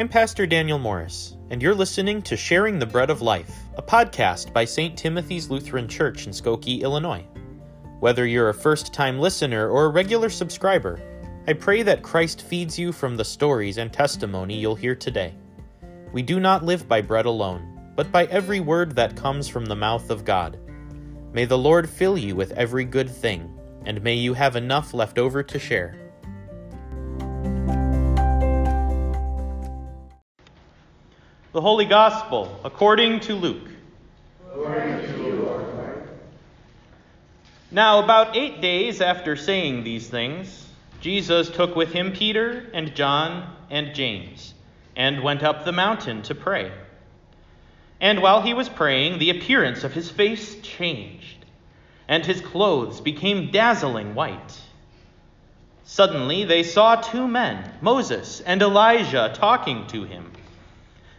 I'm Pastor Daniel Morris, and you're listening to Sharing the Bread of Life, a podcast by St. Timothy's Lutheran Church in Skokie, Illinois. Whether you're a first time listener or a regular subscriber, I pray that Christ feeds you from the stories and testimony you'll hear today. We do not live by bread alone, but by every word that comes from the mouth of God. May the Lord fill you with every good thing, and may you have enough left over to share. The Holy Gospel according to Luke. Glory to you, Lord. Now, about eight days after saying these things, Jesus took with him Peter and John and James and went up the mountain to pray. And while he was praying, the appearance of his face changed, and his clothes became dazzling white. Suddenly they saw two men, Moses and Elijah, talking to him.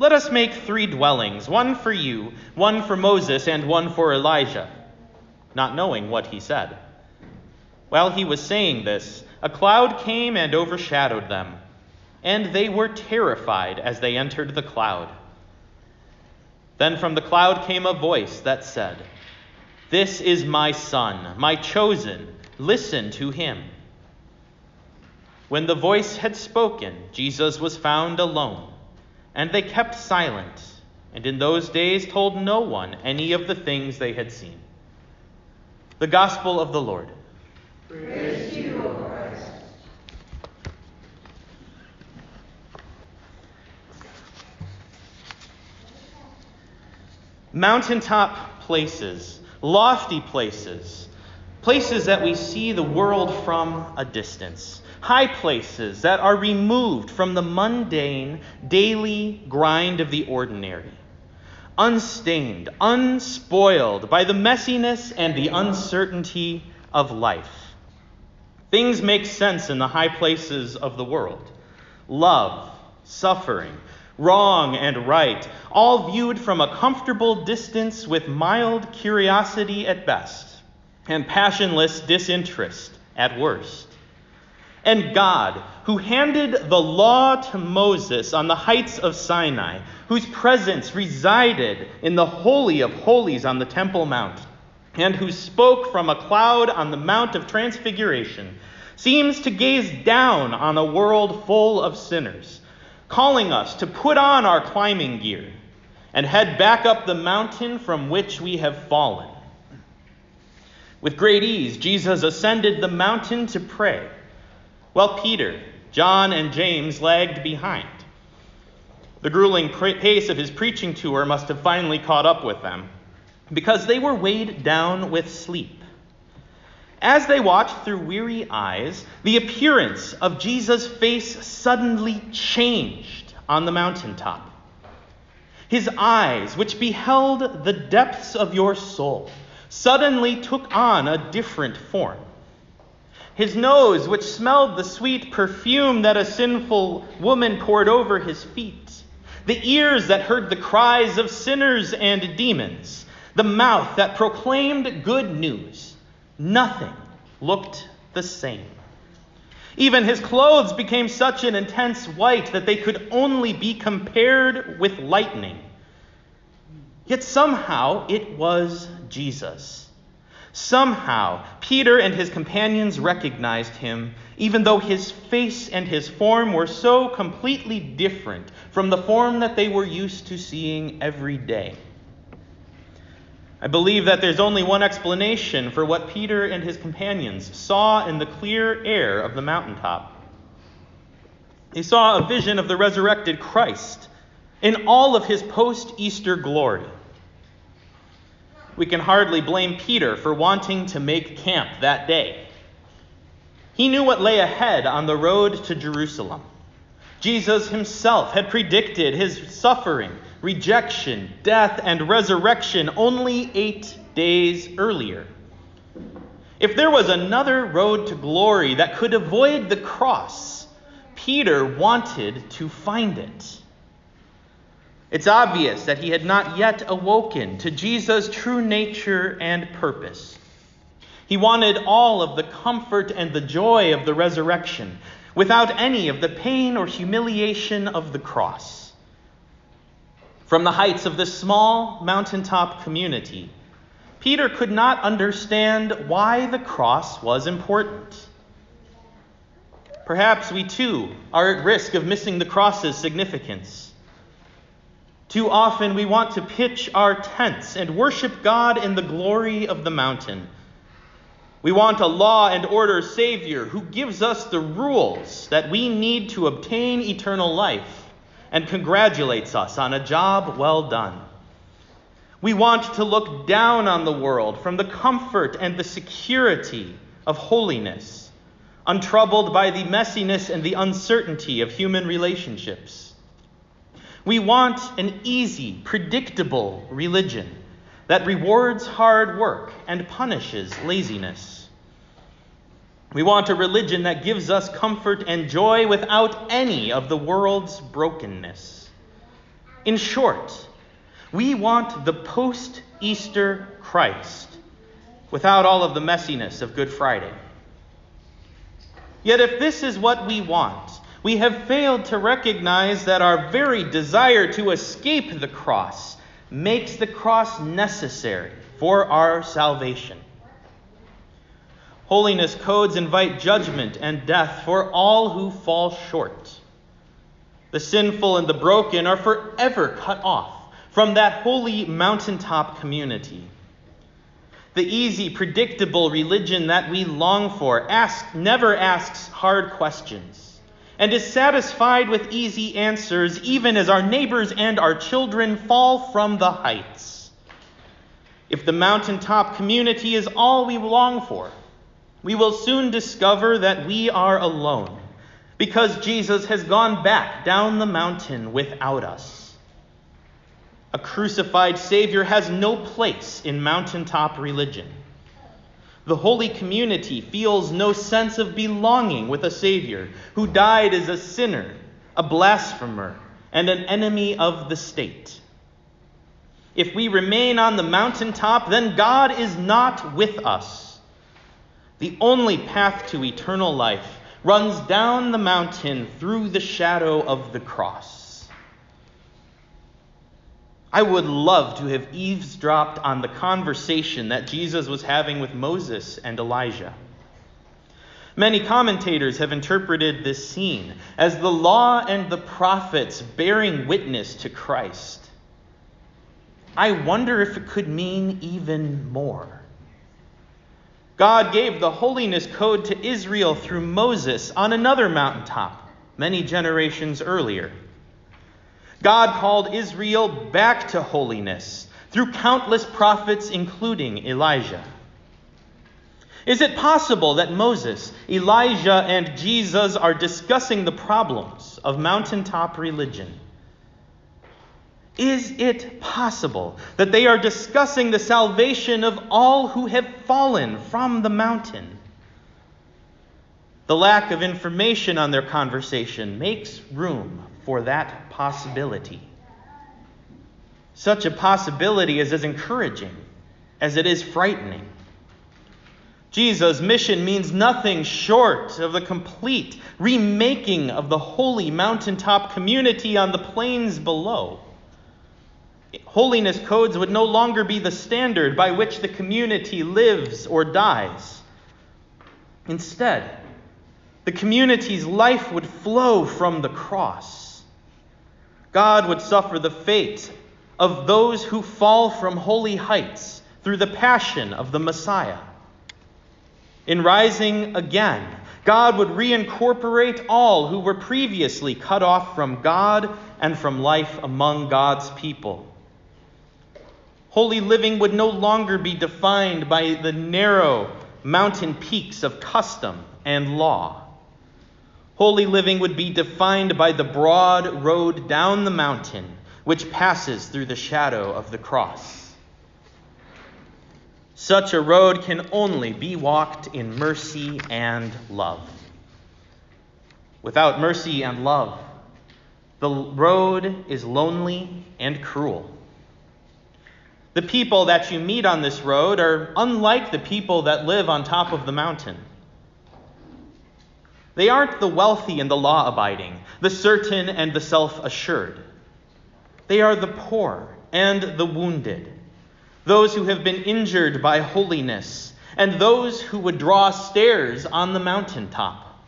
Let us make three dwellings one for you, one for Moses, and one for Elijah. Not knowing what he said. While he was saying this, a cloud came and overshadowed them, and they were terrified as they entered the cloud. Then from the cloud came a voice that said, This is my Son, my chosen. Listen to him. When the voice had spoken, Jesus was found alone. And they kept silent, and in those days told no one any of the things they had seen. The Gospel of the Lord. Praise to you, O Christ. Mountaintop places, lofty places, places that we see the world from a distance high places that are removed from the mundane, daily grind of the ordinary, unstained, unspoiled by the messiness and the uncertainty of life. Things make sense in the high places of the world. Love, suffering, wrong and right, all viewed from a comfortable distance with mild curiosity at best and passionless disinterest at worst and God, who handed the law to Moses on the heights of Sinai, whose presence resided in the Holy of Holies on the Temple Mount, and who spoke from a cloud on the Mount of Transfiguration, seems to gaze down on a world full of sinners, calling us to put on our climbing gear and head back up the mountain from which we have fallen. With great ease, Jesus ascended the mountain to pray while Peter, John, and James lagged behind. The grueling pace of his preaching tour must have finally caught up with them, because they were weighed down with sleep. As they watched through weary eyes, the appearance of Jesus' face suddenly changed on the mountaintop. His eyes, which beheld the depths of your soul, suddenly took on a different form. His nose, which smelled the sweet perfume that a sinful woman poured over his feet. The ears that heard the cries of sinners and demons. The mouth that proclaimed good news. Nothing looked the same. Even his clothes became such an intense white that they could only be compared with lightning. Yet somehow it was Jesus. Somehow, Peter and his companions recognized him, even though his face and his form were so completely different from the form that they were used to seeing every day. I believe that there's only one explanation for what Peter and his companions saw in the clear air of the mountaintop. They saw a vision of the resurrected Christ in all of his post Easter glory we can hardly blame Peter for wanting to make camp that day. He knew what lay ahead on the road to Jerusalem. Jesus himself had predicted his suffering, rejection, death, and resurrection only eight days earlier. If there was another road to glory that could avoid the cross, Peter wanted to find it. It's obvious that he had not yet awoken to Jesus' true nature and purpose. He wanted all of the comfort and the joy of the resurrection without any of the pain or humiliation of the cross. From the heights of this small mountaintop community, Peter could not understand why the cross was important. Perhaps we too are at risk of missing the cross's significance. Too often we want to pitch our tents and worship God in the glory of the mountain. We want a law and order Savior who gives us the rules that we need to obtain eternal life and congratulates us on a job well done. We want to look down on the world from the comfort and the security of holiness, untroubled by the messiness and the uncertainty of human relationships. We want an easy, predictable religion that rewards hard work and punishes laziness. We want a religion that gives us comfort and joy without any of the world's brokenness. In short, we want the post Easter Christ without all of the messiness of Good Friday. Yet, if this is what we want, we have failed to recognize that our very desire to escape the cross makes the cross necessary for our salvation. Holiness codes invite judgment and death for all who fall short. The sinful and the broken are forever cut off from that holy mountaintop community. The easy, predictable religion that we long for asks, never asks hard questions and is satisfied with easy answers, even as our neighbors and our children fall from the heights. If the mountaintop community is all we long for, we will soon discover that we are alone because Jesus has gone back down the mountain without us. A crucified Savior has no place in mountaintop religion. The holy community feels no sense of belonging with a Savior who died as a sinner, a blasphemer, and an enemy of the state. If we remain on the mountaintop, then God is not with us. The only path to eternal life runs down the mountain through the shadow of the cross. I would love to have eavesdropped on the conversation that Jesus was having with Moses and Elijah. Many commentators have interpreted this scene as the law and the prophets bearing witness to Christ. I wonder if it could mean even more. God gave the holiness code to Israel through Moses on another mountaintop many generations earlier. God called Israel back to holiness through countless prophets, including Elijah. Is it possible that Moses, Elijah, and Jesus are discussing the problems of mountaintop religion? Is it possible that they are discussing the salvation of all who have fallen from the mountain? The lack of information on their conversation makes room for that possibility. Such a possibility is as encouraging as it is frightening. Jesus' mission means nothing short of the complete remaking of the holy mountaintop community on the plains below. Holiness codes would no longer be the standard by which the community lives or dies. Instead, the community's life would flow from the cross. God would suffer the fate of those who fall from holy heights through the passion of the Messiah. In rising again, God would reincorporate all who were previously cut off from God and from life among God's people. Holy living would no longer be defined by the narrow mountain peaks of custom and law. Holy living would be defined by the broad road down the mountain, which passes through the shadow of the cross. Such a road can only be walked in mercy and love. Without mercy and love, the road is lonely and cruel. The people that you meet on this road are unlike the people that live on top of the mountain. They aren't the wealthy and the law abiding, the certain and the self assured. They are the poor and the wounded, those who have been injured by holiness, and those who would draw stares on the mountaintop.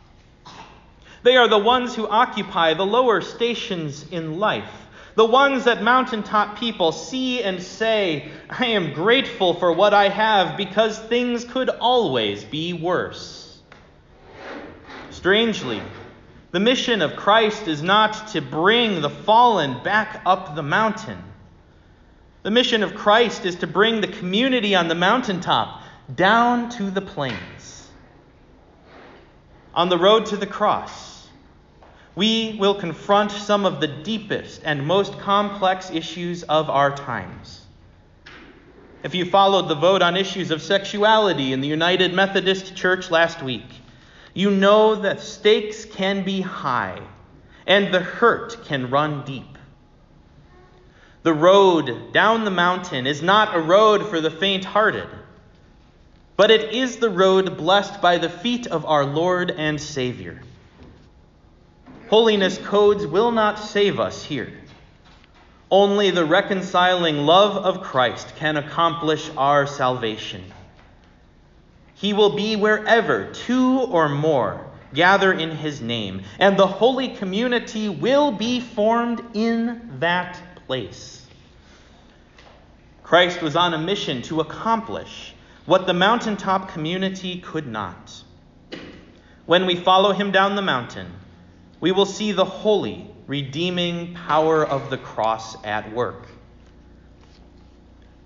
They are the ones who occupy the lower stations in life, the ones that mountaintop people see and say, I am grateful for what I have because things could always be worse. Strangely, the mission of Christ is not to bring the fallen back up the mountain. The mission of Christ is to bring the community on the mountaintop down to the plains. On the road to the cross, we will confront some of the deepest and most complex issues of our times. If you followed the vote on issues of sexuality in the United Methodist Church last week, you know that stakes can be high and the hurt can run deep. The road down the mountain is not a road for the faint hearted, but it is the road blessed by the feet of our Lord and Savior. Holiness codes will not save us here. Only the reconciling love of Christ can accomplish our salvation. He will be wherever two or more gather in his name, and the holy community will be formed in that place. Christ was on a mission to accomplish what the mountaintop community could not. When we follow him down the mountain, we will see the holy, redeeming power of the cross at work.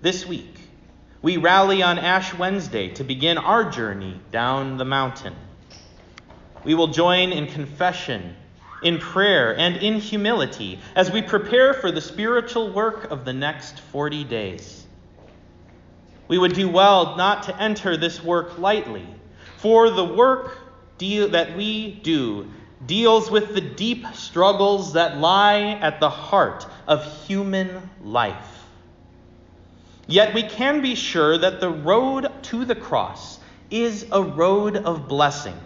This week, we rally on Ash Wednesday to begin our journey down the mountain. We will join in confession, in prayer, and in humility as we prepare for the spiritual work of the next 40 days. We would do well not to enter this work lightly, for the work that we do deals with the deep struggles that lie at the heart of human life. Yet we can be sure that the road to the cross is a road of blessing.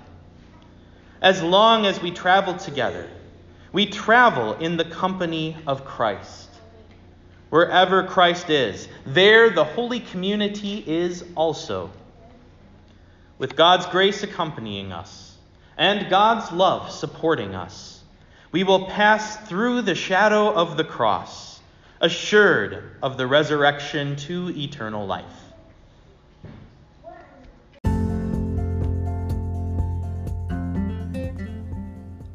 As long as we travel together, we travel in the company of Christ. Wherever Christ is, there the holy community is also. With God's grace accompanying us, and God's love supporting us, we will pass through the shadow of the cross, assured of the resurrection to eternal life.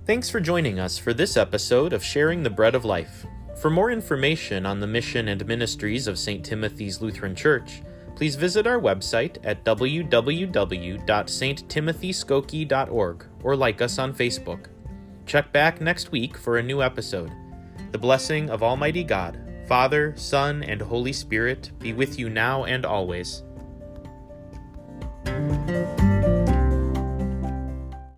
Thanks for joining us for this episode of Sharing the Bread of Life. For more information on the mission and ministries of St. Timothy's Lutheran Church, please visit our website at www.sttimothyskokie.org or like us on Facebook. Check back next week for a new episode. The blessing of Almighty God, Father, Son, and Holy Spirit be with you now and always.